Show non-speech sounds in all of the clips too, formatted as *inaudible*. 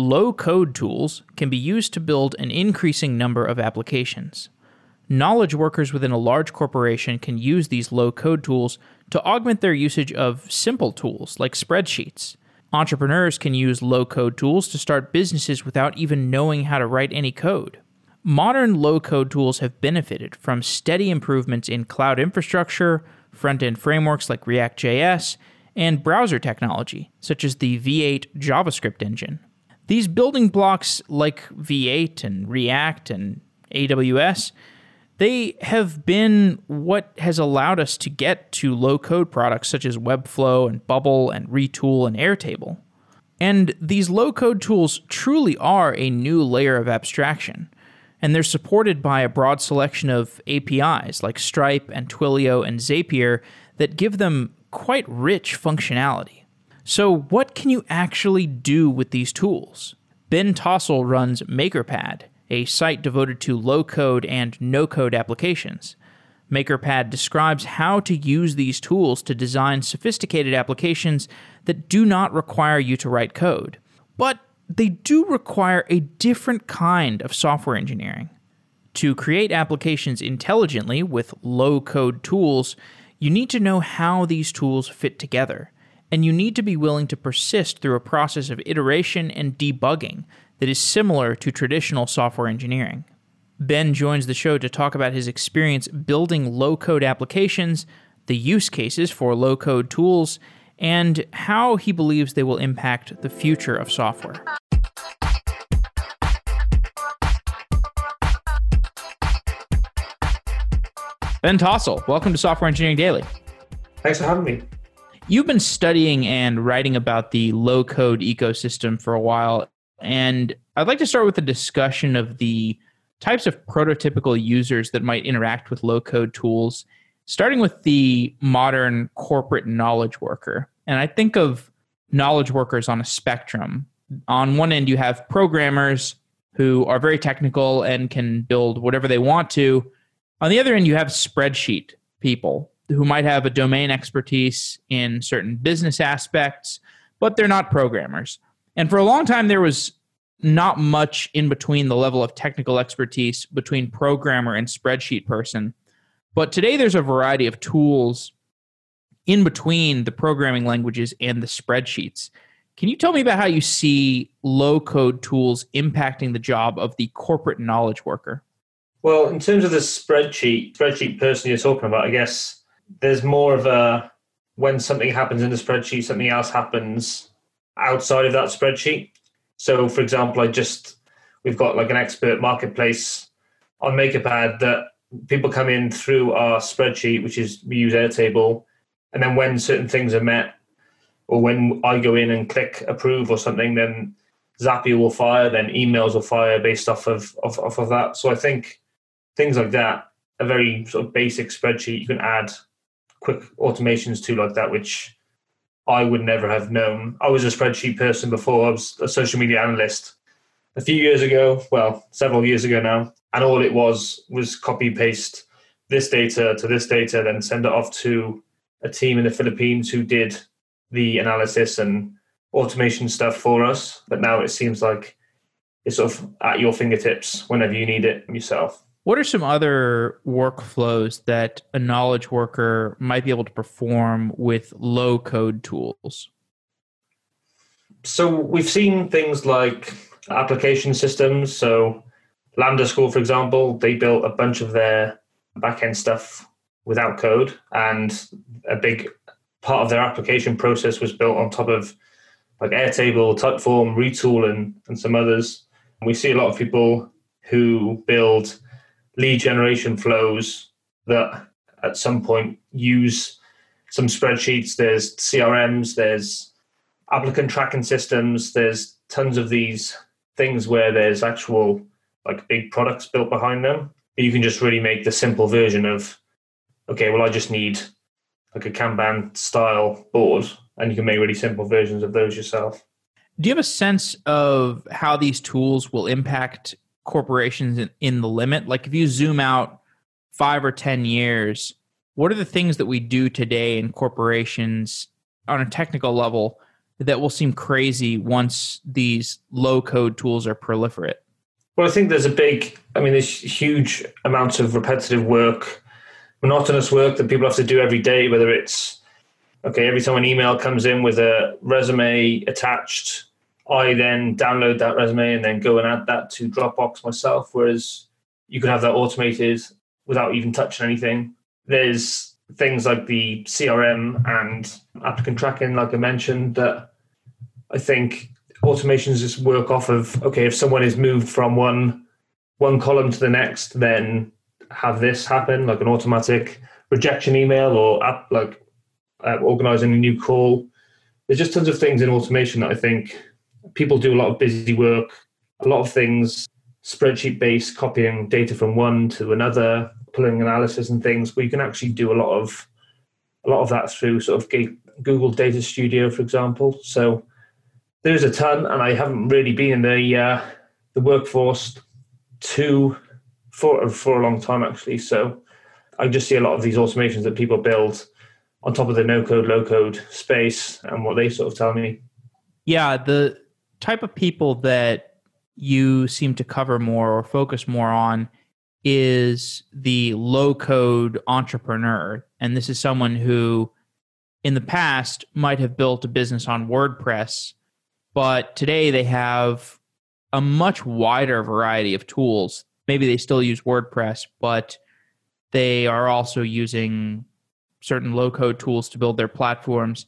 low code tools can be used to build an increasing number of applications. Knowledge workers within a large corporation can use these low code tools to augment their usage of simple tools like spreadsheets. Entrepreneurs can use low code tools to start businesses without even knowing how to write any code. Modern low code tools have benefited from steady improvements in cloud infrastructure, front end frameworks like React.js, and browser technology, such as the V8 JavaScript engine. These building blocks, like V8 and React and AWS, they have been what has allowed us to get to low code products such as Webflow and Bubble and Retool and Airtable. And these low code tools truly are a new layer of abstraction. And they're supported by a broad selection of APIs like Stripe and Twilio and Zapier that give them quite rich functionality. So, what can you actually do with these tools? Ben Tossell runs MakerPad, a site devoted to low code and no code applications. MakerPad describes how to use these tools to design sophisticated applications that do not require you to write code, but they do require a different kind of software engineering. To create applications intelligently with low code tools, you need to know how these tools fit together, and you need to be willing to persist through a process of iteration and debugging that is similar to traditional software engineering. Ben joins the show to talk about his experience building low code applications, the use cases for low code tools, and how he believes they will impact the future of software. Ben Tossell, welcome to Software Engineering Daily. Thanks for having me. You've been studying and writing about the low code ecosystem for a while, and I'd like to start with a discussion of the types of prototypical users that might interact with low code tools, starting with the modern corporate knowledge worker. And I think of knowledge workers on a spectrum. On one end, you have programmers who are very technical and can build whatever they want to. On the other end, you have spreadsheet people who might have a domain expertise in certain business aspects, but they're not programmers. And for a long time, there was not much in between the level of technical expertise between programmer and spreadsheet person. But today, there's a variety of tools in between the programming languages and the spreadsheets. Can you tell me about how you see low code tools impacting the job of the corporate knowledge worker? Well, in terms of the spreadsheet, spreadsheet person you're talking about, I guess there's more of a when something happens in the spreadsheet, something else happens outside of that spreadsheet. So, for example, I just we've got like an expert marketplace on MakerPad that people come in through our spreadsheet, which is we use Airtable, and then when certain things are met, or when I go in and click approve or something, then Zapier will fire, then emails will fire based off of, of off of that. So I think things like that, a very sort of basic spreadsheet, you can add quick automations to like that, which I would never have known. I was a spreadsheet person before. I was a social media analyst a few years ago. Well, several years ago now, and all it was was copy paste this data to this data, then send it off to a team in the Philippines who did the analysis and automation stuff for us. But now it seems like it's sort of at your fingertips whenever you need it yourself. What are some other workflows that a knowledge worker might be able to perform with low code tools? So we've seen things like application systems. So Lambda School, for example, they built a bunch of their backend stuff without code, and a big part of their application process was built on top of like Airtable, Typeform, Retool, and, and some others. And we see a lot of people who build lead generation flows that at some point use some spreadsheets. There's CRMs, there's applicant tracking systems, there's tons of these things where there's actual like big products built behind them. But you can just really make the simple version of, okay, well, I just need like a Kanban style board, and you can make really simple versions of those yourself. Do you have a sense of how these tools will impact corporations in, in the limit? Like if you zoom out five or 10 years, what are the things that we do today in corporations on a technical level that will seem crazy once these low code tools are proliferate? Well, I think there's a big, I mean, there's huge amounts of repetitive work, monotonous work that people have to do every day, whether it's, okay, every time an email comes in with a resume attached, I then download that resume and then go and add that to Dropbox myself. Whereas you could have that automated without even touching anything. There's things like the CRM and applicant tracking, like I mentioned, that I think automations just work off of okay, if someone is moved from one one column to the next, then have this happen, like an automatic rejection email or app, like uh, organizing a new call. There's just tons of things in automation that I think people do a lot of busy work, a lot of things spreadsheet based, copying data from one to another, pulling analysis and things. We can actually do a lot of a lot of that through sort of Google Data Studio, for example. So there's a ton, and I haven't really been in the uh, the workforce too for for a long time actually. So I just see a lot of these automations that people build on top of the no code, low code space, and what they sort of tell me. Yeah, the type of people that you seem to cover more or focus more on is the low code entrepreneur. And this is someone who, in the past, might have built a business on WordPress, but today they have a much wider variety of tools. Maybe they still use WordPress, but they are also using certain low code tools to build their platforms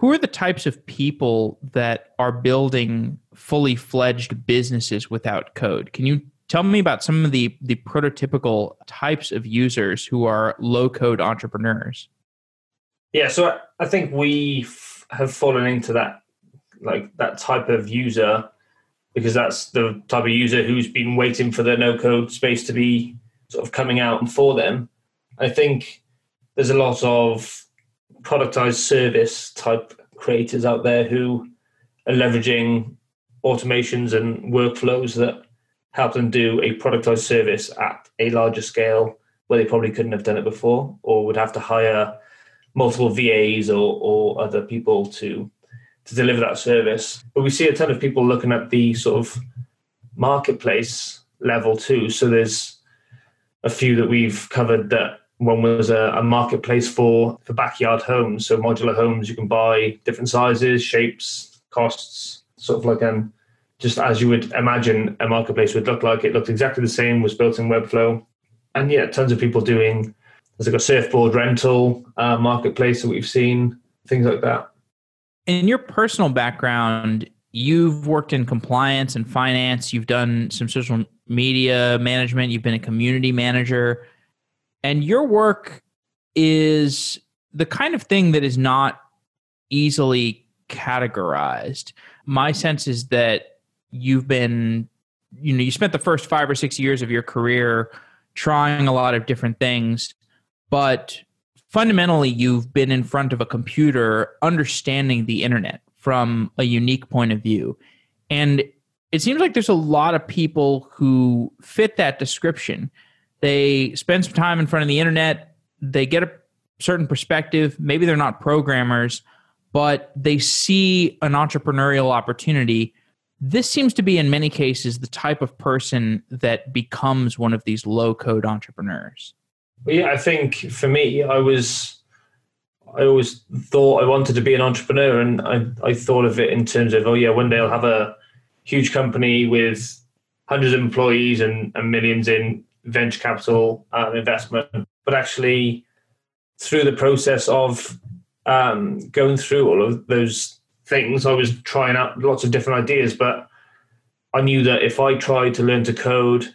who are the types of people that are building fully fledged businesses without code? Can you tell me about some of the the prototypical types of users who are low code entrepreneurs? Yeah, so I think we f- have fallen into that like that type of user because that's the type of user who's been waiting for the no code space to be sort of coming out and for them. I think there's a lot of productized service type creators out there who are leveraging automations and workflows that help them do a productized service at a larger scale where they probably couldn't have done it before or would have to hire multiple VAs or, or other people to to deliver that service. But we see a ton of people looking at the sort of marketplace level too. So there's a few that we've covered that one was a, a, marketplace for for backyard homes, so modular homes you can buy different sizes, shapes, costs, sort of like um just as you would imagine a marketplace would look like. It looked exactly the same, was built in Webflow, and yeah, tons of people doing. There's like a surfboard rental uh, marketplace that we've seen, things like that. In your personal background, you've worked in compliance and finance. You've done some social media management. You've been a community manager and your work is the kind of thing that is not easily categorized. My sense is that you've been, you know, you spent the first five or six years of your career trying a lot of different things, but fundamentally, you've been in front of a computer understanding the internet from a unique point of view. And it seems like there's a lot of people who fit that description they spend some time in front of the internet, they get a certain perspective. Maybe they're not programmers, but they see an entrepreneurial opportunity. This seems to be, in many cases, the type of person that becomes one of these low code entrepreneurs. Yeah, I think for me, I was, I always thought I wanted to be an entrepreneur, and I, I thought of it in terms of, oh yeah, one day I'll have a huge company with hundreds of employees and, and millions in venture capital um, investment, but actually through the process of um, going through all of those things, I was trying out lots of different ideas. But I knew that if I tried to learn to code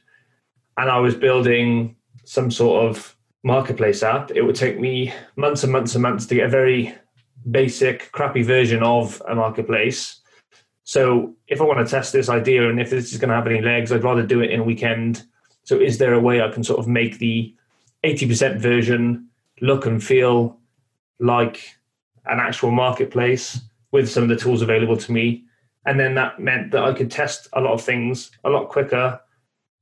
and I was building some sort of marketplace app, it would take me months and months and months to get a very basic, crappy version of a marketplace. So if I want to test this idea and if this is going to have any legs, I'd rather do it in a weekend so is there a way I can sort of make the 80% version look and feel like an actual marketplace with some of the tools available to me? And then that meant that I could test a lot of things a lot quicker.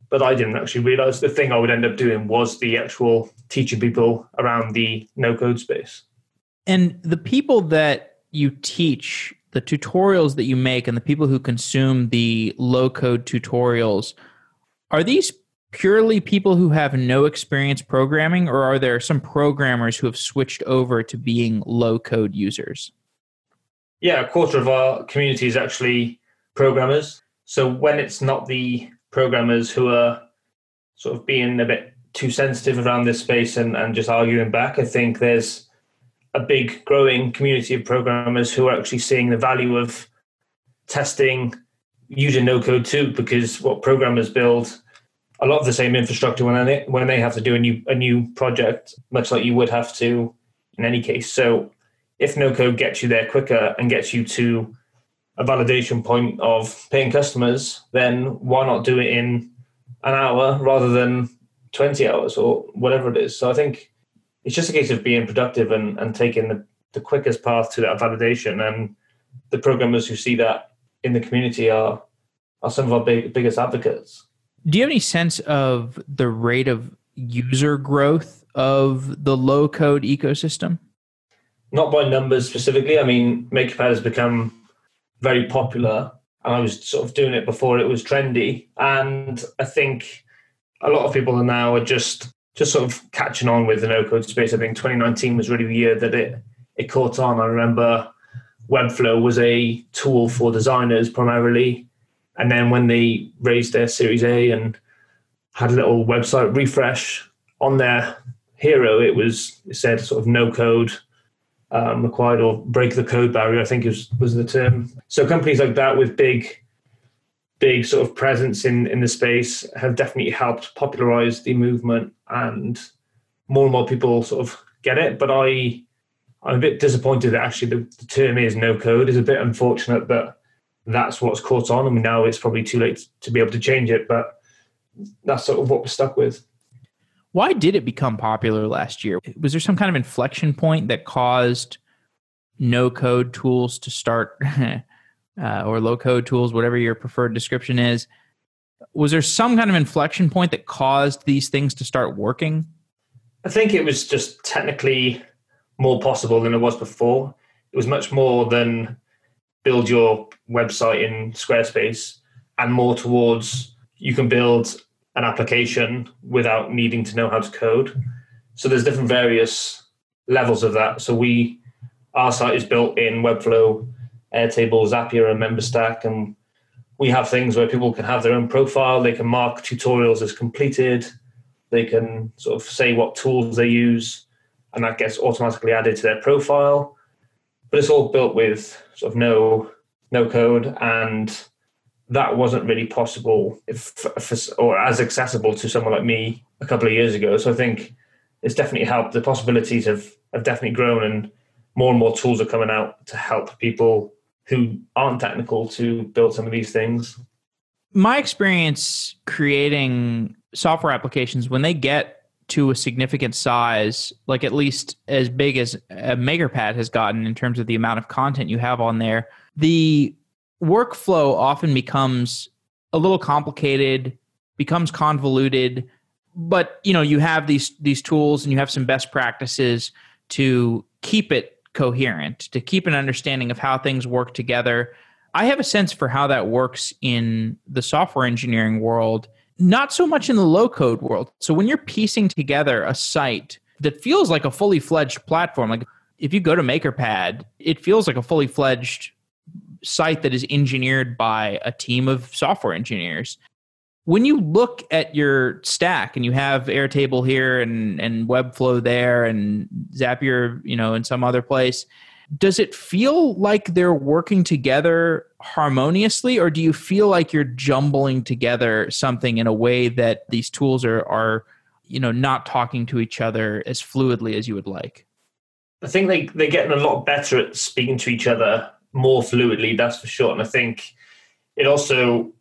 But I didn't actually realize the thing I would end up doing was the actual teaching people around the no code space. And the people that you teach the tutorials that you make and the people who consume the low code tutorials, are these purely people who have no experience programming, or are there some programmers who have switched over to being low code users? Yeah, a quarter of our community is actually programmers. So when it's not the programmers who are sort of being a bit too sensitive around this space and, and just arguing back, I think there's a big growing community of programmers who are actually seeing the value of testing using no code too, because what programmers build a lot of the same infrastructure when they when they have to do a new a new project, much like you would have to in any case. So if no code gets you there quicker and gets you to a validation point of paying customers, then why not do it in an hour rather than 20 hours or whatever it is? So I think it's just a case of being productive and, and taking the, the quickest path to that validation. And the programmers who see that in the community are are some of our big, biggest advocates. Do you have any sense of the rate of user growth of the low code ecosystem? Not by numbers specifically. I mean, MakerPad has become very popular, and I was sort of doing it before it was trendy. And I think a lot of people now are just just sort of catching on with the no code space. I think 2019 was really the year that it it caught on. I remember Webflow was a tool for designers primarily, and then when they raised their Series A and had a little website refresh on their hero, it was it said sort of no code um, required or break the code barrier. I think was was the term. So companies like that with big big sort of presence in in the space have definitely helped popularize the movement and more and more people sort of get it but i i'm a bit disappointed that actually the, the term is no code is a bit unfortunate that that's what's caught on and now it's probably too late to be able to change it but that's sort of what we're stuck with why did it become popular last year was there some kind of inflection point that caused no code tools to start *laughs* uh, or low code tools, whatever your preferred description is. Was there some kind of inflection point that caused these things to start working? I think it was just technically more possible than it was before. It was much more than build your website in Squarespace and more towards you can build an application without needing to know how to code. So there's different various levels of that. So we our site is built in Webflow Airtable, Zapier, and MemberStack, and we have things where people can have their own profile. They can mark tutorials as completed. They can sort of say what tools they use, and that gets automatically added to their profile. But it's all built with sort of no no code, and that wasn't really possible if, if, or as accessible to someone like me a couple of years ago. So I think it's definitely helped. The possibilities have have definitely grown, and more and more tools are coming out to help people who aren't technical to build some of these things. My experience creating software applications when they get to a significant size, like at least as big as a MakerPad has gotten in terms of the amount of content you have on there, the workflow often becomes a little complicated, becomes convoluted, but you know, you have these these tools and you have some best practices to keep it coherent, to keep an understanding of how things work together. I have a sense for how that works in the software engineering world, not so much in the low code world. So when you're piecing together a site that feels like a fully fledged platform, like if you go to MakerPad, it feels like a fully fledged site that is engineered by a team of software engineers when you look at your stack and you have Airtable here and, and Webflow there and Zapier, you know, in some other place, does it feel like they're working together harmoniously or do you feel like you're jumbling together something in a way that these tools are are you know not talking to each other as fluidly as you would like i think they, they're getting a lot better at speaking to each other more fluidly that's for sure and i think it also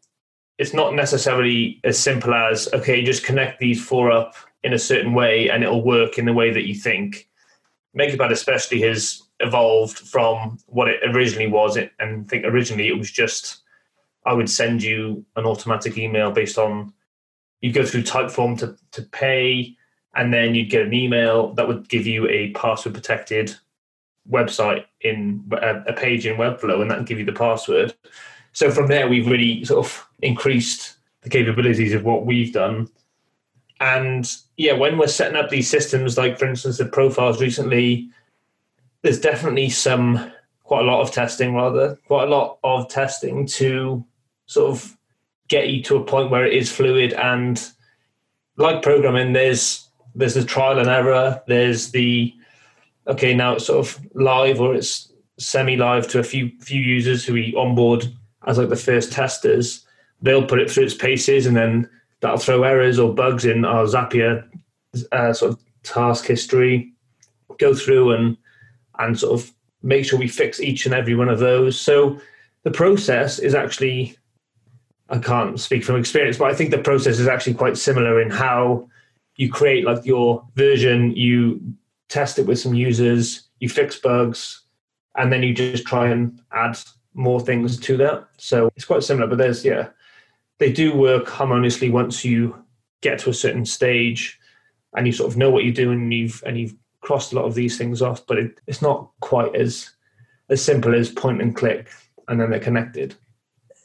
it's not necessarily as simple as okay, just connect these four up in a certain way and it'll work in the way that you think. MakerPad especially has evolved from what it originally was, and I think originally it was just I would send you an automatic email based on you'd go through Typeform to to pay, and then you'd get an email that would give you a password protected website in a, a page in Webflow, and that can give you the password. So from there, we've really sort of increased the capabilities of what we've done. And yeah, when we're setting up these systems, like for instance, the profiles recently, there's definitely some quite a lot of testing, rather quite a lot of testing to sort of get you to a point where it is fluid and like programming, there's there's the trial and error. There's the okay now it's sort of live or it's semi-live to a few few users who we onboard as like the first testers. They'll put it through its paces and then that'll throw errors or bugs in our Zapier uh, sort of task history. Go through and and sort of make sure we fix each and every one of those. So the process is actually I can't speak from experience, but I think the process is actually quite similar in how you create like your version, you test it with some users, you fix bugs, and then you just try and add more things to that. So it's quite similar, but there's yeah, they do work harmoniously once you get to a certain stage and you sort of know what you're doing and you've and you've crossed a lot of these things off, but it, it's not quite as as simple as point and click and then they're connected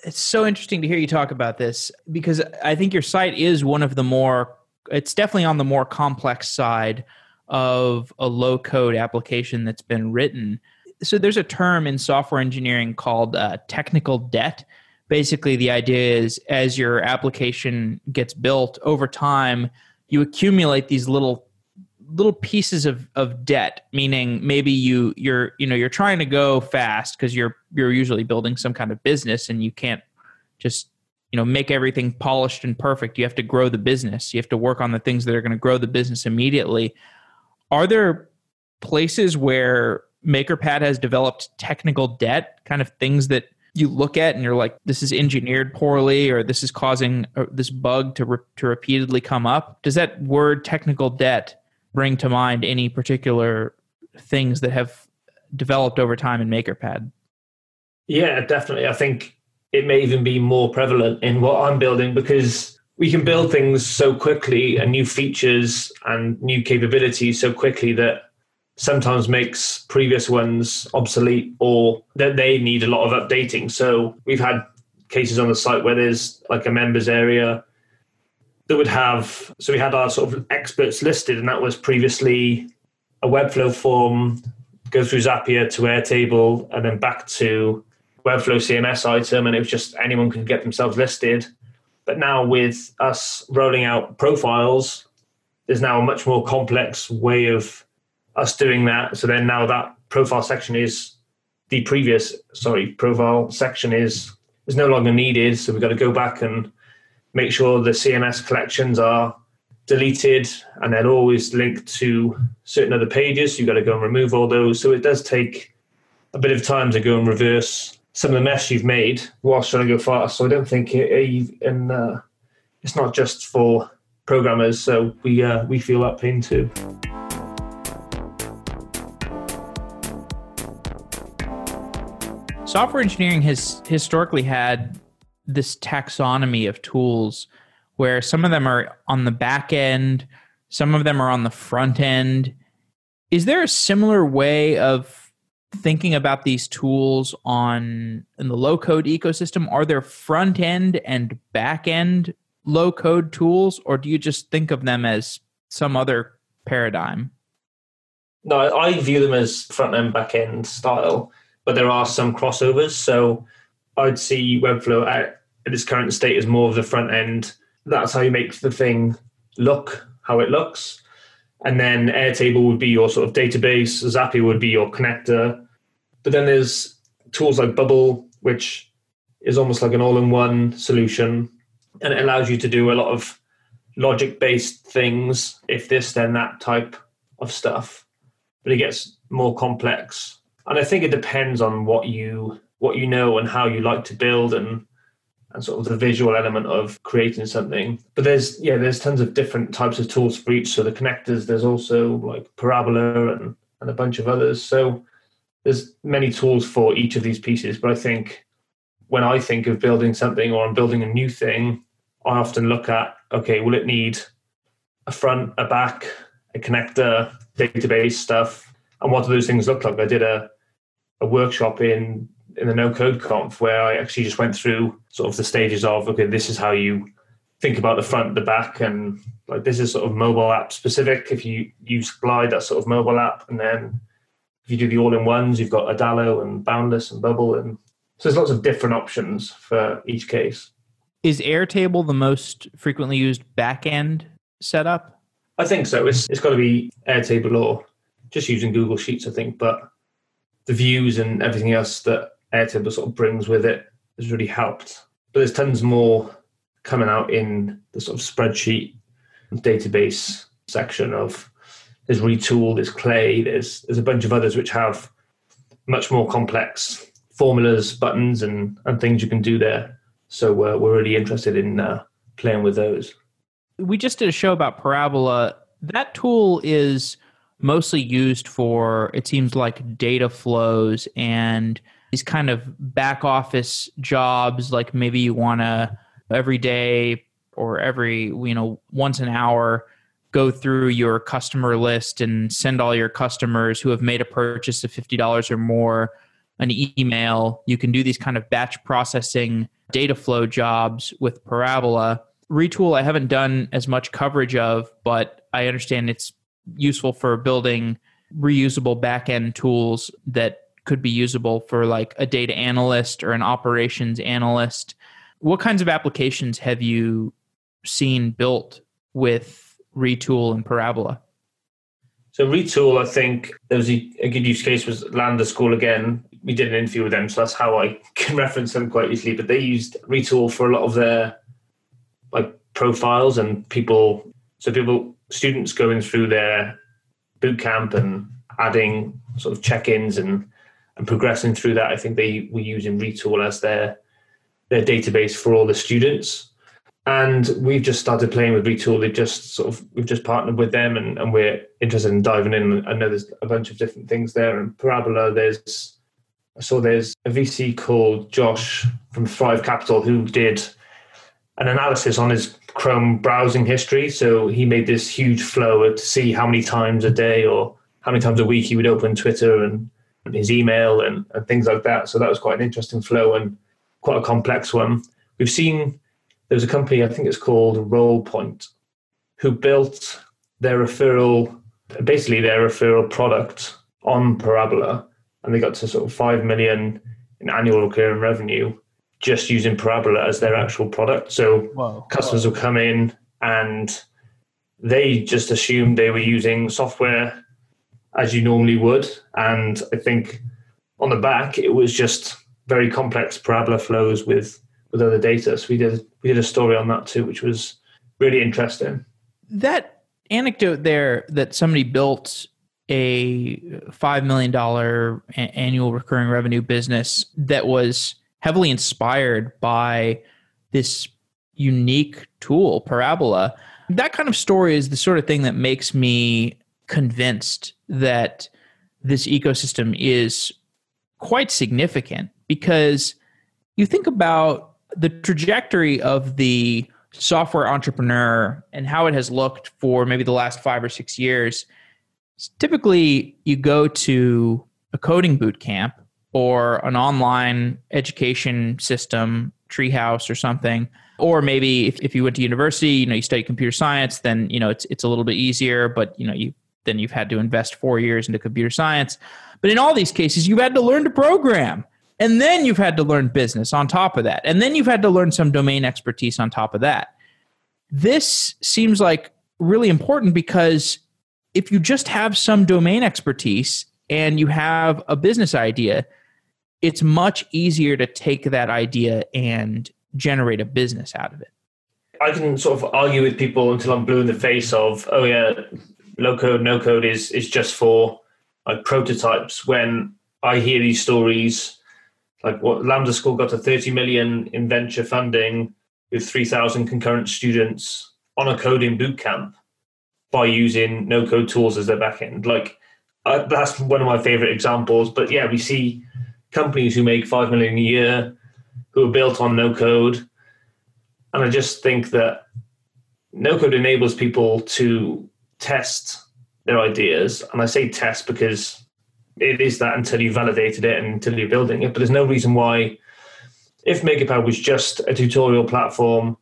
it's so interesting to hear you talk about this because I think your site is one of the more it's definitely on the more complex side of a low code application that's been written. So there's a term in software engineering called uh, technical debt. Basically, the idea is as your application gets built over time, you accumulate these little little pieces of of debt meaning maybe you you're you know you're trying to go fast because you're you're usually building some kind of business and you can't just you know make everything polished and perfect. You have to grow the business. You have to work on the things that are going to grow the business immediately. Are there places where makerpad has developed technical debt kind of things that you look at and you're like this is engineered poorly or this is causing this bug to re- to repeatedly come up does that word technical debt bring to mind any particular things that have developed over time in MakerPad? Yeah, definitely. I think it may even be more prevalent in what I'm building because we can build things so quickly and new features and new capabilities so quickly that sometimes makes previous ones obsolete or that they need a lot of updating. So we've had cases on the site where there's like a members area that would have so we had our sort of experts listed and that was previously a webflow form go through zapier to airtable and then back to webflow cms item and it was just anyone could get themselves listed. But now with us rolling out profiles there's now a much more complex way of us doing that. So then now that profile section is the previous sorry profile section is is no longer needed. So we've got to go back and make sure the CMS collections are deleted and they're always linked to certain other pages. You've got to go and remove all those. So it does take a bit of time to go and reverse some of the mess you've made whilst trying to go fast. So I don't think it, and uh, it's not just for programmers. So we uh, we feel that pain too. Software engineering has historically had this taxonomy of tools where some of them are on the back end, some of them are on the front end. Is there a similar way of thinking about these tools on in the low code ecosystem? Are there front end and back end low code tools, or do you just think of them as some other paradigm? No, I view them as front end, back end style, but there are some crossovers. So I'd see Webflow at, at its current state as more of the front end. That's how you make the thing look how it looks. And then Airtable would be your sort of database, Zapier would be your connector. But then there's tools like Bubble, which is almost like an all in one solution. And it allows you to do a lot of logic based things, if this, then that type of stuff. But it gets more complex. And I think it depends on what you what you know and how you like to build and and sort of the visual element of creating something. But there's yeah, there's tons of different types of tools for each. So the connectors, there's also like Parabola and and a bunch of others. So there's many tools for each of these pieces. But I think when I think of building something or I'm building a new thing, I often look at okay, will it need a front, a back, a connector, database stuff, and what do those things look like? I did a a workshop in in the no code conf where I actually just went through sort of the stages of okay, this is how you think about the front, the back, and like this is sort of mobile app specific. If you use Glide, that's sort of mobile app, and then if you do the all in ones, you've got Adalo and Boundless and Bubble, and so there's lots of different options for each case. Is Airtable the most frequently used backend setup? I think so. It's it's got to be Airtable or just using Google Sheets, I think. But the views and everything else that Airtable sort of brings with it has really helped. But there's tons more coming out in the sort of spreadsheet database section of there's Retool, there's Clay, there's there's a bunch of others which have much more complex formulas, buttons, and and things you can do there. So uh, we're really interested in uh, playing with those. We just did a show about Parabola. That tool is mostly used for it seems like data flows and these kind of back office jobs like maybe you want to every day or every you know once an hour go through your customer list and send all your customers who have made a purchase of $50 or more an email. You can do these kind of batch processing data flow jobs with parabola. Retool i haven't done as much coverage of but i understand it's useful for building reusable backend tools that could be usable for like a data analyst or an operations analyst. What kinds of applications have you seen built with Retool and Parabola? So Retool, I think there was a, a good use case was Lambda School again. We did an interview with them, so that's how I *laughs* can reference them quite easily. But they used Retool for a lot of their like profiles and people. So people students going through their boot camp and adding sort of check-ins and and progressing through that. I think they were using Retool as their their database for all the students. And we've just started playing with Retool. They've just sort of we've just partnered with them and, and we're interested in diving in. I know there's a bunch of different things there. And Parabola, there's I saw there's a VC called Josh from Thrive Capital who did an analysis on his Chrome browsing history. So he made this huge flow to see how many times a day or how many times a week he would open Twitter and, and his email and, and things like that. So that was quite an interesting flow and quite a complex one. We've seen there's a company, I think it's called RollPoint, who built their referral, basically their referral product on Parabola, and they got to sort of five million in annual recurring revenue just using Parabola as their actual product. So Whoa. customers will come in and they just assumed they were using software as you normally would. And I think on the back, it was just very complex parabola flows with with other data. So we did we did a story on that too, which was really interesting. That anecdote there that somebody built a five million dollar annual recurring revenue business that was heavily inspired by this unique tool, Parabola. That kind of story is the sort of thing that makes me convinced that this ecosystem is quite significant because you think about the trajectory of the software entrepreneur and how it has looked for maybe the last five or six years. Typically, you go to a coding boot camp or an online education system, Treehouse or something. Or maybe if, if you went to university, you know, you study computer science, then you know it's it's a little bit easier, but you know, you then you've had to invest four years into computer science. But in all these cases, you've had to learn to program. And then you've had to learn business on top of that. And then you've had to learn some domain expertise on top of that. This seems like really important because if you just have some domain expertise and you have a business idea, it's much easier to take that idea and generate a business out of it. I can sort of argue with people until I'm blue in the face of, oh yeah, low code, no code is is just for like prototypes. When I hear these stories, like what Lambda School got to 30 million in venture funding with 3,000 concurrent students on a coding bootcamp by using no code tools as their backend. Like that's one of my favorite examples. But yeah, we see companies who make five million a year who are built on no code. And I just think that no code enables people to test their ideas. And I say test because it is that until you validated it and until you're building it. But there's no reason why, if MakerPad was just a tutorial platform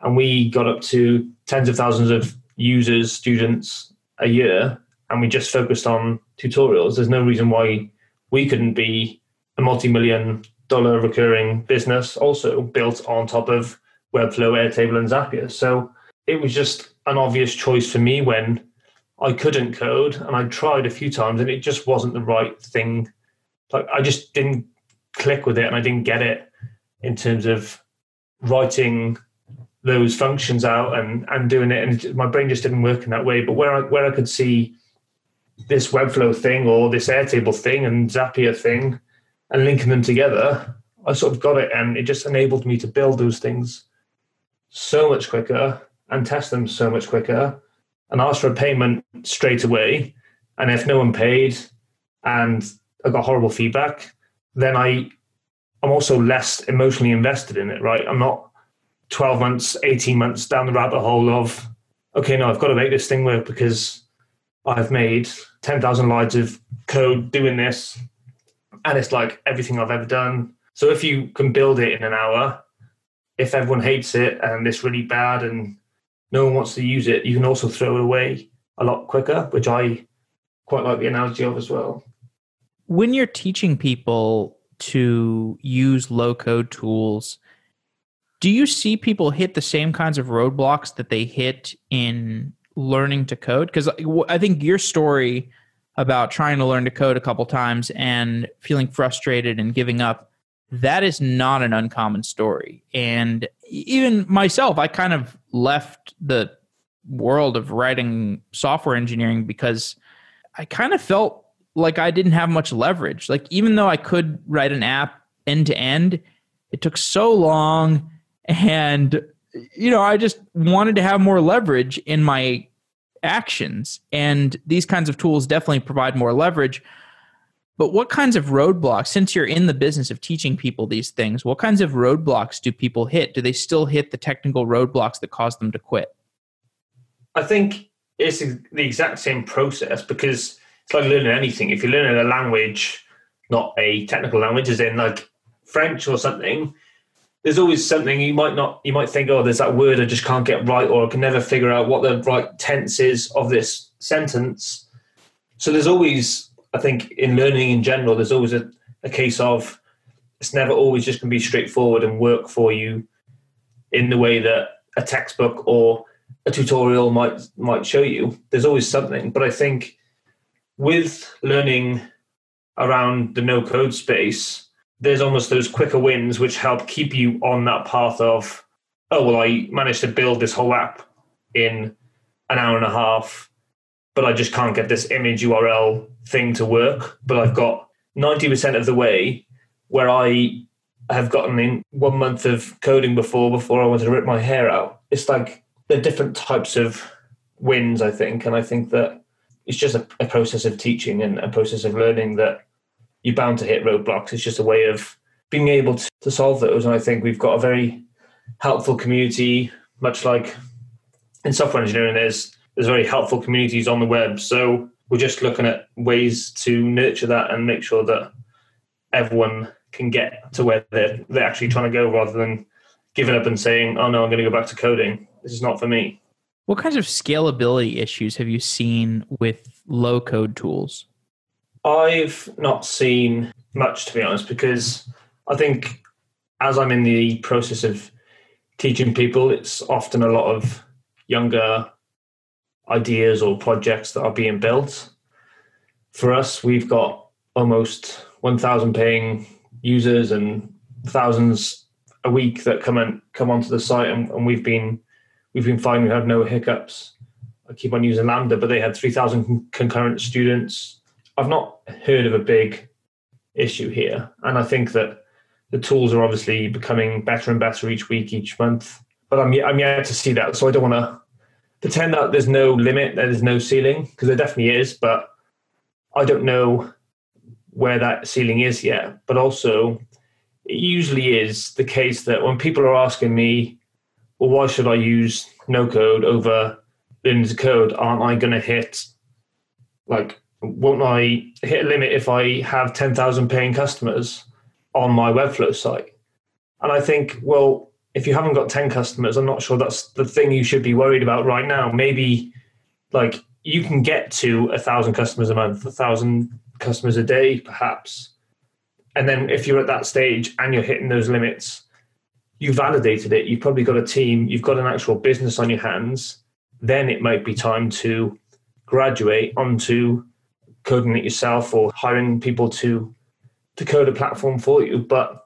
and we got up to tens of thousands of users, students a year, and we just focused on tutorials, there's no reason why we couldn't be a multi million dollar recurring business also built on top of Webflow, Airtable, and Zapier. So it was just an obvious choice for me when I couldn't code and I tried a few times and it just wasn't the right thing. Like I just didn't click with it and I didn't get it in terms of writing those functions out and, and doing it. And my brain just didn't work in that way. But where I, where I could see this Webflow thing or this Airtable thing and Zapier thing and linking them together, I sort of got it and it just enabled me to build those things so much quicker and test them so much quicker and ask for a payment straight away. And if no one paid and I got horrible feedback, then I I'm also less emotionally invested in it, right? I'm not 12 months, 18 months down the rabbit hole of, okay, no, I've got to make this thing work because I've made 10,000 lines of code doing this. And it's like everything I've ever done. So if you can build it in an hour, if everyone hates it and it's really bad and no one wants to use it, you can also throw it away a lot quicker, which I quite like the analogy of as well. When you're teaching people to use low code tools, do you see people hit the same kinds of roadblocks that they hit in learning to code? Because I think your story about trying to learn to code a couple times and feeling frustrated and giving up that is not an uncommon story. And even myself, I kind of left the world of writing software engineering because I kind of felt like I didn't have much leverage. Like, even though I could write an app end to end, it took so long. And, you know, I just wanted to have more leverage in my actions. And these kinds of tools definitely provide more leverage. But what kinds of roadblocks, since you're in the business of teaching people these things, what kinds of roadblocks do people hit? Do they still hit the technical roadblocks that cause them to quit? I think it's the exact same process because it's like learning anything. If you're learning a language, not a technical language, as in like French or something, there's always something you might not you might think, oh, there's that word I just can't get right, or I can never figure out what the right tense is of this sentence. So there's always I think in learning in general, there's always a, a case of it's never always just going to be straightforward and work for you in the way that a textbook or a tutorial might might show you. There's always something, but I think with learning around the no code space, there's almost those quicker wins which help keep you on that path of, oh well, I managed to build this whole app in an hour and a half but I just can't get this image URL thing to work. But I've got 90% of the way where I have gotten in one month of coding before before I wanted to rip my hair out. It's like they're different types of wins, I think. And I think that it's just a, a process of teaching and a process of learning that you're bound to hit roadblocks. It's just a way of being able to, to solve those. And I think we've got a very helpful community, much like in software engineering, there's there's very helpful communities on the web. So we're just looking at ways to nurture that and make sure that everyone can get to where they're, they're actually trying to go rather than giving up and saying, oh no, I'm going to go back to coding. This is not for me. What kinds of scalability issues have you seen with low code tools? I've not seen much, to be honest, because I think as I'm in the process of teaching people, it's often a lot of younger ideas or projects that are being built. For us, we've got almost 1,000 paying users and thousands a week that come and come onto the site, and, and we've been we've been fine. We have no hiccups. I keep on using Lambda, but they had 3,000 concurrent students. I've not heard of a big issue here, and I think that the tools are obviously becoming better and better each week, each month. But I'm I'm yet to see that, so I don't want to pretend that there's no limit, there's no ceiling, because there definitely is, but I don't know where that ceiling is yet. But also, it usually is the case that when people are asking me, well, why should I use no code over to code? Aren't I going to hit like won't I hit a limit if I have 10,000 paying customers on my Webflow site? And I think, well, if you haven't got 10 customers, I'm not sure that's the thing you should be worried about right now. Maybe like you can get to a thousand customers a month, a thousand customers a day, perhaps. And then if you're at that stage and you're hitting those limits, you validated it, you've probably got a team, you've got an actual business on your hands, then it might be time to graduate onto coding it yourself or hiring people to to code a platform for you. But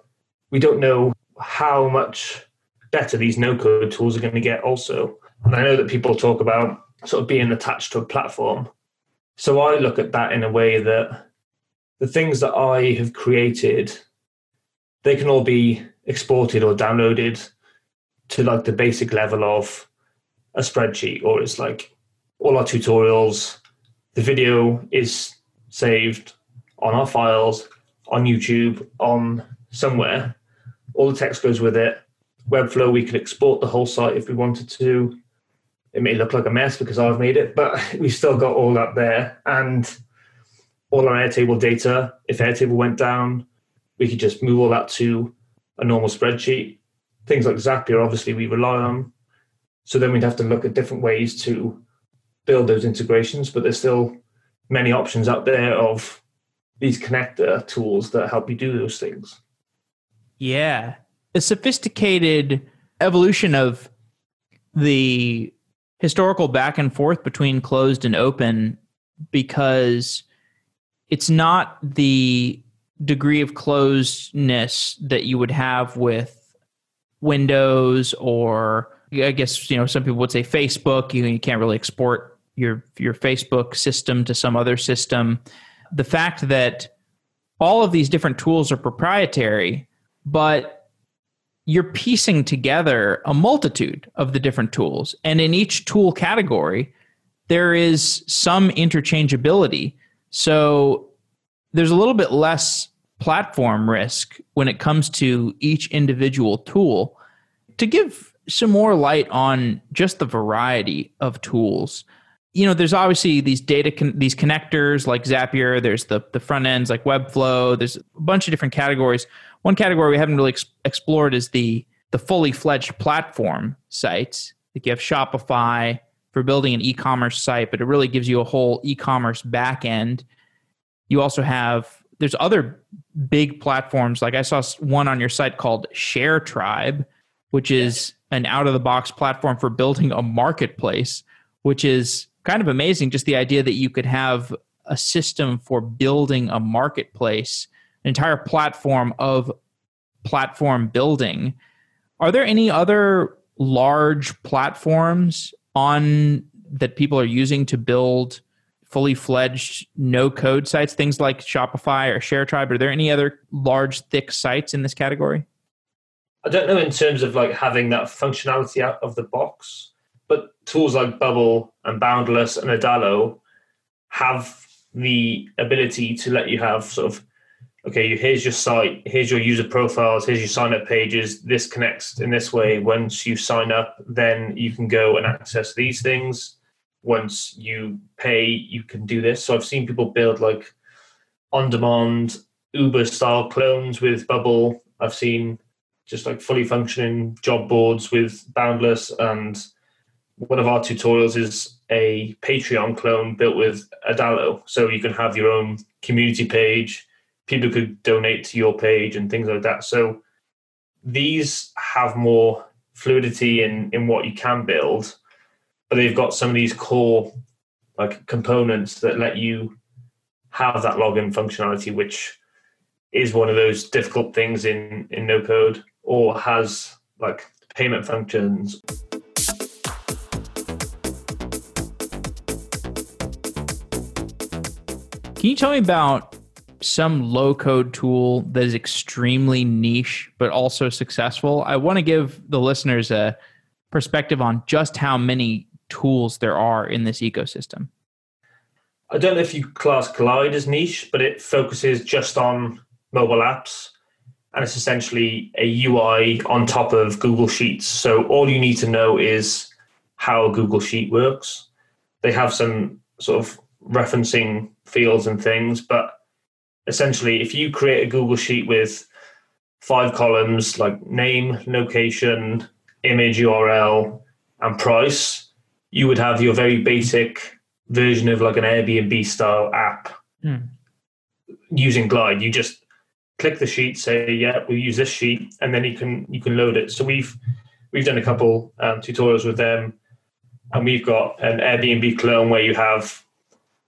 we don't know how much better these no code tools are going to get also. And I know that people talk about sort of being attached to a platform. So I look at that in a way that the things that I have created, they can all be exported or downloaded to like the basic level of a spreadsheet, or it's like all our tutorials, the video is saved on our files, on YouTube, on somewhere. All the text goes with it. Webflow, we could export the whole site if we wanted to it may look like a mess because I've made it, but *laughs* we've still got all that there. And all our Airtable data, if Airtable went down, we could just move all that to a normal spreadsheet. Things like Zapier, obviously, we rely on. So then we'd have to look at different ways to build those integrations, but there's still many options out there of these connector tools that help you do those things. Yeah. A sophisticated evolution of the historical back and forth between closed and open because it's not the degree of closedness that you would have with Windows or I guess you know some people would say Facebook. You, you can't really export your your Facebook system to some other system. The fact that all of these different tools are proprietary, but you're piecing together a multitude of the different tools. And in each tool category, there is some interchangeability. So there's a little bit less platform risk when it comes to each individual tool. To give some more light on just the variety of tools, you know, there's obviously these data, con- these connectors like Zapier. There's the the front ends like Webflow. There's a bunch of different categories. One category we haven't really ex- explored is the the fully fledged platform sites. Like you have Shopify for building an e-commerce site, but it really gives you a whole e-commerce backend. You also have there's other big platforms like I saw one on your site called ShareTribe, which is an out of the box platform for building a marketplace, which is kind of amazing. Just the idea that you could have a system for building a marketplace, an entire platform of platform building. Are there any other large platforms on that people are using to build fully fledged no code sites, things like Shopify or ShareTribe? Are there any other large, thick sites in this category? I don't know in terms of like having that functionality out of the box. But tools like Bubble and Boundless and Adalo have the ability to let you have sort of okay, here's your site, here's your user profiles, here's your sign up pages. This connects in this way. Once you sign up, then you can go and access these things. Once you pay, you can do this. So I've seen people build like on demand Uber style clones with Bubble. I've seen just like fully functioning job boards with Boundless and one of our tutorials is a Patreon clone built with Adalo. So you can have your own community page. People could donate to your page and things like that. So these have more fluidity in, in what you can build, but they've got some of these core like components that let you have that login functionality, which is one of those difficult things in, in no code or has like payment functions. Can you tell me about some low code tool that is extremely niche but also successful? I want to give the listeners a perspective on just how many tools there are in this ecosystem. I don't know if you class Glide as niche, but it focuses just on mobile apps and it's essentially a UI on top of Google Sheets. So all you need to know is how Google Sheet works. They have some sort of referencing fields and things, but essentially, if you create a Google Sheet with five columns like name, location, image URL, and price, you would have your very basic version of like an Airbnb style app Mm. using Glide. You just click the sheet, say, "Yeah, we'll use this sheet," and then you can you can load it. So we've we've done a couple um, tutorials with them, and we've got an Airbnb clone where you have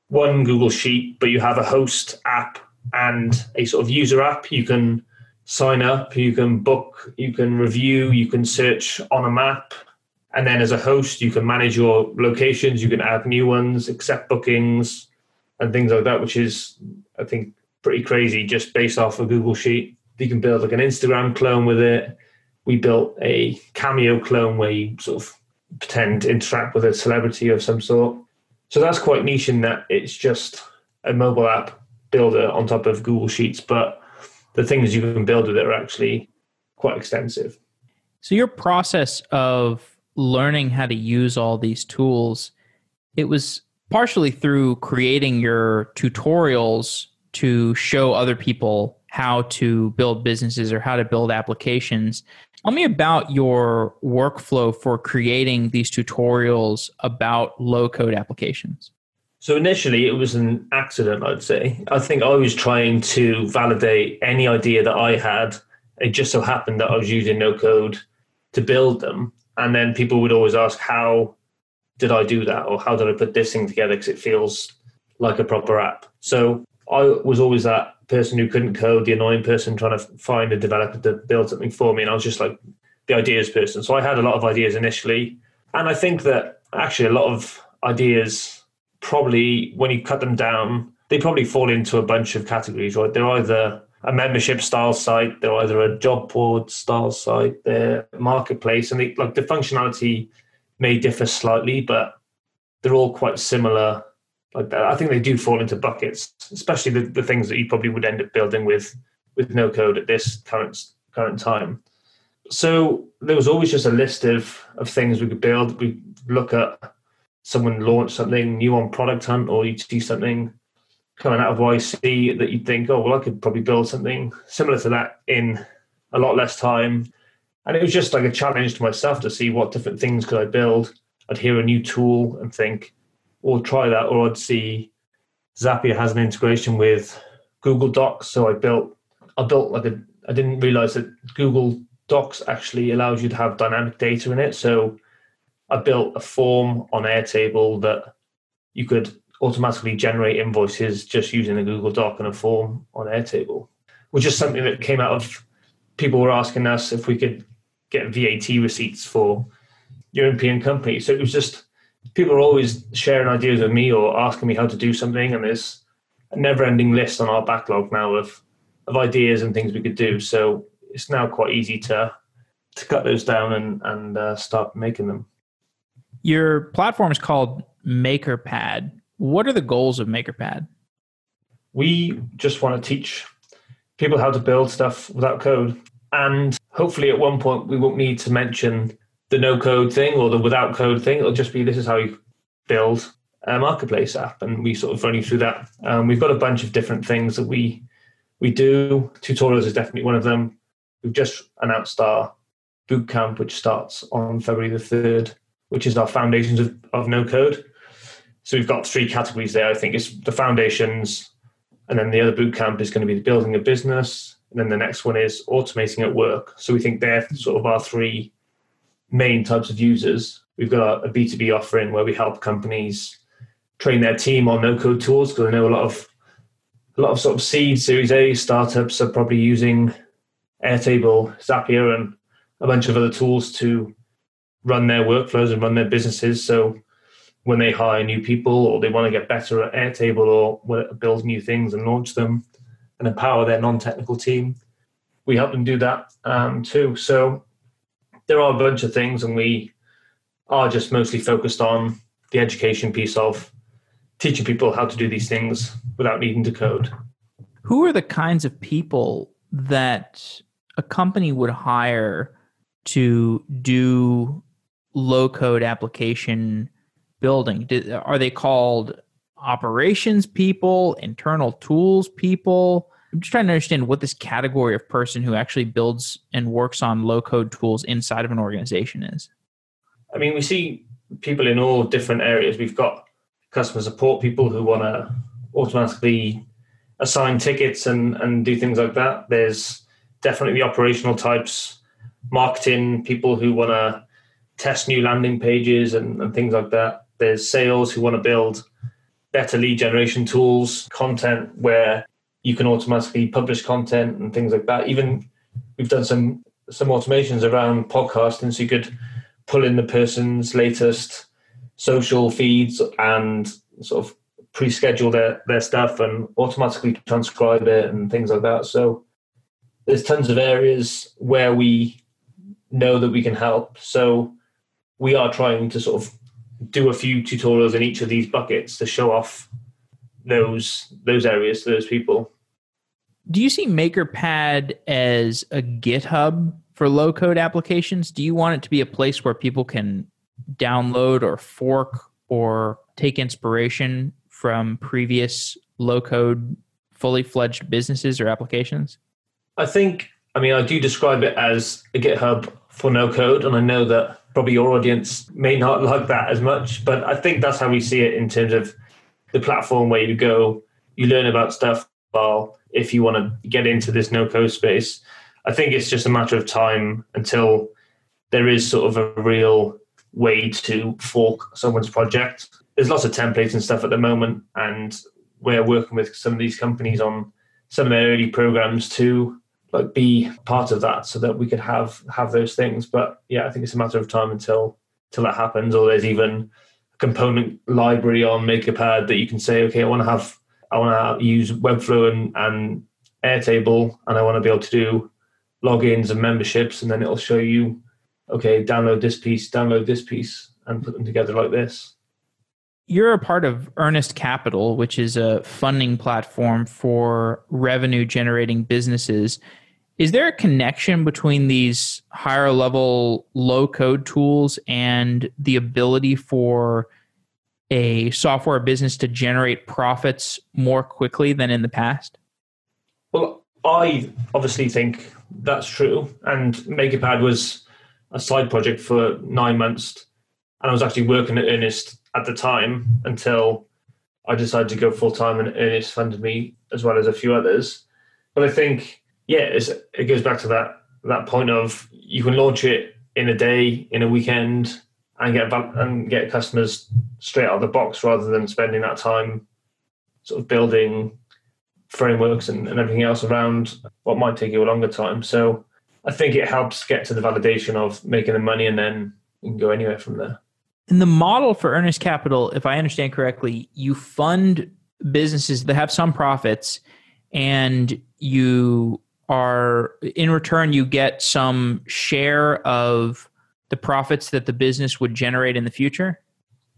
one Google Sheet, but you have a host app and a sort of user app. You can sign up, you can book, you can review, you can search on a map. And then as a host, you can manage your locations, you can add new ones, accept bookings, and things like that, which is, I think, pretty crazy just based off a Google Sheet. You can build like an Instagram clone with it. We built a Cameo clone where you sort of pretend to interact with a celebrity of some sort. So that's quite niche in that it's just a mobile app builder on top of Google Sheets, but the things you can build with it are actually quite extensive. So your process of learning how to use all these tools, it was partially through creating your tutorials to show other people how to build businesses or how to build applications. Tell me about your workflow for creating these tutorials about low code applications. So initially, it was an accident, I'd say. I think I was trying to validate any idea that I had. It just so happened that I was using no code to build them. And then people would always ask, How did I do that? Or how did I put this thing together? Because it feels like a proper app. So I was always that person who couldn't code, the annoying person trying to find a developer to build something for me. And I was just like the ideas person. So I had a lot of ideas initially. And I think that actually a lot of ideas probably, when you cut them down, they probably fall into a bunch of categories, right? They're either a membership style site, they're either a job board style site, they're marketplace, and they, like the functionality may differ slightly, but they're all quite similar. Like I think they do fall into buckets, especially the, the things that you probably would end up building with with no code at this current current time. So there was always just a list of of things we could build. We look at someone launch something new on Product Hunt, or you see something coming out of YC that you'd think, oh well, I could probably build something similar to that in a lot less time. And it was just like a challenge to myself to see what different things could I build. I'd hear a new tool and think, or try that, or I'd see Zapier has an integration with Google Docs. So I built, I built like a, I didn't realize that Google Docs actually allows you to have dynamic data in it. So I built a form on Airtable that you could automatically generate invoices just using a Google Doc and a form on Airtable, which is something that came out of people were asking us if we could get VAT receipts for European companies. So it was just people are always sharing ideas with me or asking me how to do something, and there's a never-ending list on our backlog now of of ideas and things we could do. So it's now quite easy to to cut those down and and uh, start making them. Your platform is called MakerPad. What are the goals of MakerPad? We just want to teach people how to build stuff without code. And hopefully at one point we won't need to mention the no code thing or the without code thing. It'll just be this is how you build a marketplace app. And we sort of run you through that. Um, we've got a bunch of different things that we we do. Tutorials is definitely one of them. We've just announced our boot camp, which starts on February the 3rd, which is our foundations of, of no code. So we've got three categories there. I think it's the foundations, and then the other boot camp is going to be the building a business, and then the next one is automating at work. So we think they're sort of our three main types of users. We've got a B2B offering where we help companies train their team on no code tools because I know a lot of a lot of sort of seed series A startups are probably using Airtable, Zapier, and a bunch of other tools to run their workflows and run their businesses. So when they hire new people or they want to get better at Airtable or build new things and launch them and empower their non-technical team, we help them do that um, too. So there are a bunch of things, and we are just mostly focused on the education piece of teaching people how to do these things without needing to code. Who are the kinds of people that a company would hire to do low code application building? Are they called operations people, internal tools people? I'm just trying to understand what this category of person who actually builds and works on low code tools inside of an organization is. I mean, we see people in all different areas. We've got customer support people who want to automatically assign tickets and, and do things like that. There's definitely the operational types, marketing people who want to test new landing pages and, and things like that. There's sales who want to build better lead generation tools, content where you can automatically publish content and things like that. Even we've done some some automations around podcasting, so you could pull in the person's latest social feeds and sort of pre-schedule their, their stuff and automatically transcribe it and things like that. So there's tons of areas where we know that we can help. So we are trying to sort of do a few tutorials in each of these buckets to show off those those areas to those people. Do you see MakerPad as a GitHub for low code applications? Do you want it to be a place where people can download or fork or take inspiration from previous low code, fully fledged businesses or applications? I think, I mean, I do describe it as a GitHub for no code, and I know that probably your audience may not *laughs* like that as much, but I think that's how we see it in terms of the platform where you go, you learn about stuff. Well, if you want to get into this no code space, I think it's just a matter of time until there is sort of a real way to fork someone's project. There's lots of templates and stuff at the moment, and we're working with some of these companies on some of their early programs to like be part of that so that we could have have those things. But yeah, I think it's a matter of time until until that happens, or there's even a component library on MakerPad that you can say, okay, I want to have I want to use Webflow and, and Airtable, and I want to be able to do logins and memberships, and then it'll show you, okay, download this piece, download this piece, and put them together like this. You're a part of Earnest Capital, which is a funding platform for revenue generating businesses. Is there a connection between these higher level low code tools and the ability for a software business to generate profits more quickly than in the past? Well, I obviously think that's true. And MakerPad was a side project for nine months. And I was actually working at Earnest at the time until I decided to go full time and Earnest funded me as well as a few others. But I think, yeah, it goes back to that that point of you can launch it in a day, in a weekend, and get and get customers straight out of the box rather than spending that time sort of building frameworks and, and everything else around what might take you a longer time. So I think it helps get to the validation of making the money and then you can go anywhere from there. In the model for Earnest Capital, if I understand correctly, you fund businesses that have some profits and you are in return you get some share of the profits that the business would generate in the future?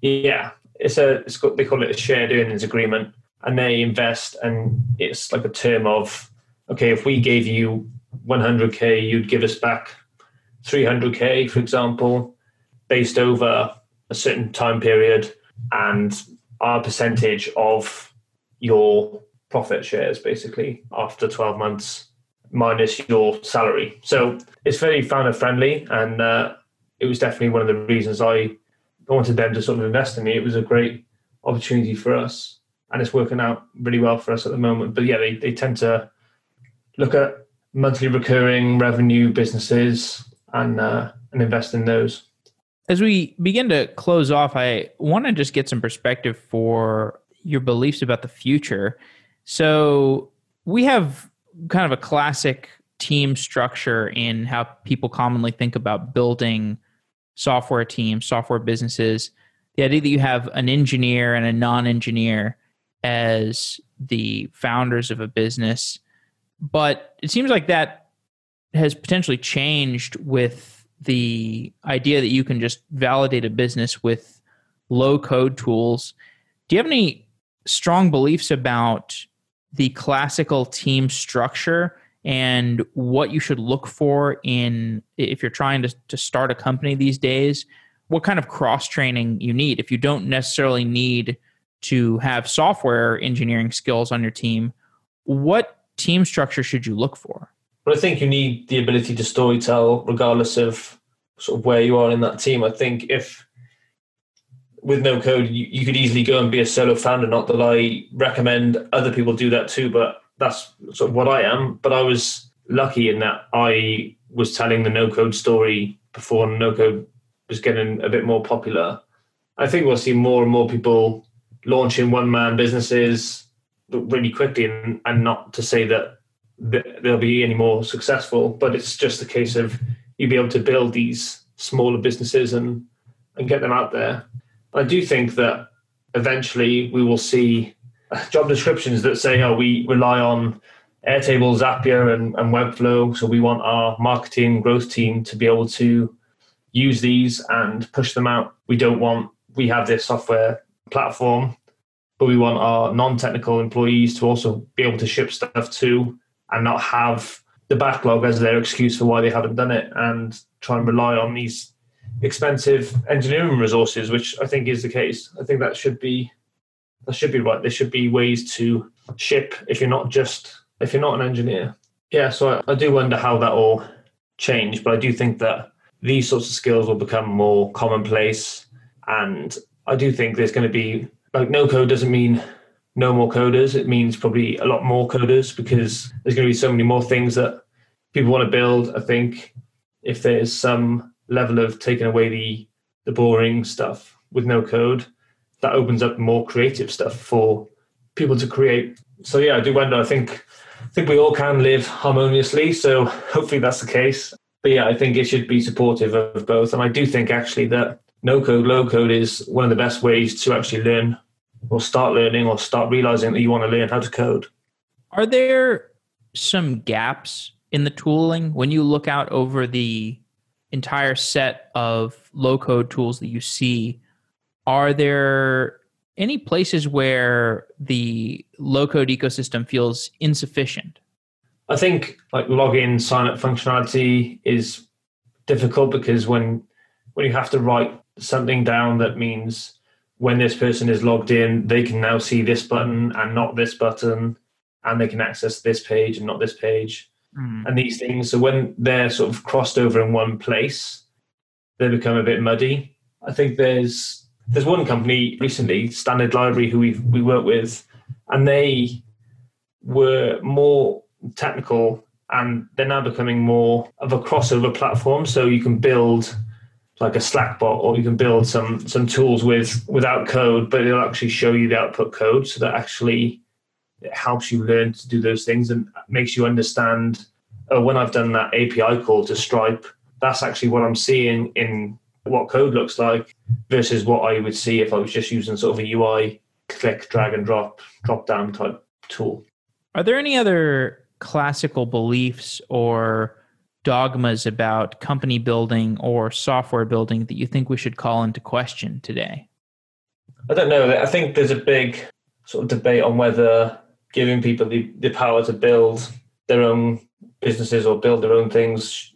Yeah. It's a it's got, they call it a shared earnings agreement and they invest and it's like a term of okay if we gave you 100k you'd give us back 300k for example based over a certain time period and our percentage of your profit shares basically after 12 months minus your salary. So it's very founder friendly and uh, it was definitely one of the reasons I wanted them to sort of invest in me. It was a great opportunity for us and it's working out really well for us at the moment. But yeah, they, they tend to look at monthly recurring revenue businesses and uh, and invest in those. As we begin to close off, I want to just get some perspective for your beliefs about the future. So we have kind of a classic team structure in how people commonly think about building software teams, software businesses. The idea that you have an engineer and a non engineer as the founders of a business. But it seems like that has potentially changed with the idea that you can just validate a business with low code tools. Do you have any strong beliefs about the classical team structure and what you should look for in if you're trying to, to start a company these days? What kind of cross training you need if you don't necessarily need to have software engineering skills on your team, what team structure should you look for? But I think you need the ability to storytell regardless of sort of where you are in that team. I think if with no code, you, you could easily go and be a solo founder. Not that I recommend other people do that too, but that's sort of what I am. But I was lucky in that I was telling the no code story before no code was getting a bit more popular. I think we'll see more and more people launching one man businesses really quickly, and, and not to say that they'll be any more successful, but it's just a case of you be able to build these smaller businesses and and get them out there. I do think that eventually we will see uh, job descriptions that say, "Oh, we rely on Airtable, Zapier, and, and Webflow, so we want our marketing growth team to be able to use these and push them out. We don't want we have this software platform, but we want our non-technical employees to also be able to ship stuff to and not have the backlog as their excuse for why they haven't done it, and try and rely on these expensive engineering resources, which I think is the case. I think that should be that should be right. There should be ways to ship if you're not just if you're not an engineer. Yeah, so I, I do wonder how that all change, but I do think that these sorts of skills will become more commonplace, and I do think there's going to be like no code doesn't mean no more coders. It means probably a lot more coders because there's going to be so many more things that people want to build. I think if there's some level of taking away the the boring stuff with no code, that opens up more creative stuff for people to create. So yeah, I do wonder. I think I think we all can live harmoniously. So *laughs* hopefully that's the case. But yeah, I think it should be supportive of both. And I do think actually that no code, low code is one of the best ways to actually learn or start learning or start realizing that you want to learn how to code. Are there some gaps in the tooling when you look out over the entire set of low code tools that you see? Are there any places where the low code ecosystem feels insufficient? I think like login sign up functionality is difficult because when when you have to write something down that means when this person is logged in, they can now see this button and not this button, and they can access this page and not this page, mm. and these things. So when they're sort of crossed over in one place, they become a bit muddy. I think there's there's one company recently, Standard Library, who we we work with, and they were more technical and they're now becoming more of a crossover platform. So you can build like a Slack bot, or you can build some some tools with without code, but it'll actually show you the output code, so that actually it helps you learn to do those things and makes you understand. Oh, when I've done that API call to Stripe, that's actually what I'm seeing in what code looks like versus what I would see if I was just using sort of a UI click, drag and drop, drop down type tool. Are there any other classical beliefs or dogmas about company building or software building that you think we should call into question today? I don't know. I think there's a big sort of debate on whether giving people the, the power to build their own businesses or build their own things,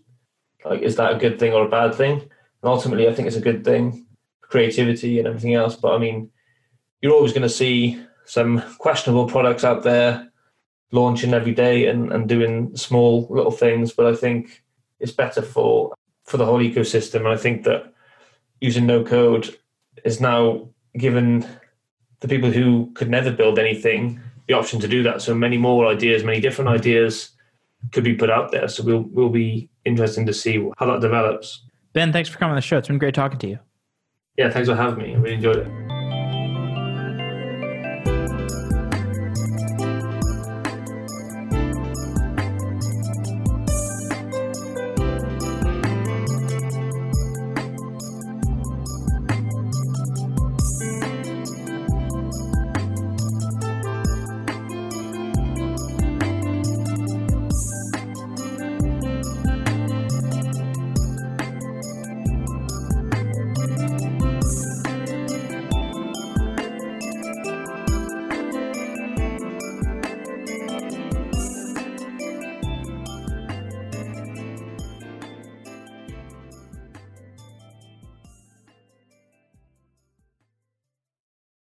like is that a good thing or a bad thing? And ultimately, I think it's a good thing, creativity and everything else. But I mean, you're always going to see some questionable products out there launching every day and, and doing small little things. But I think it's better for for the whole ecosystem. And I think that using no code is now given the people who could never build anything the option to do that. So many more ideas, many different ideas could be put out there. So we'll we'll be interesting to see how that develops. Ben, thanks for coming on the show. It's been great talking to you. Yeah, thanks for having me. I really enjoyed it.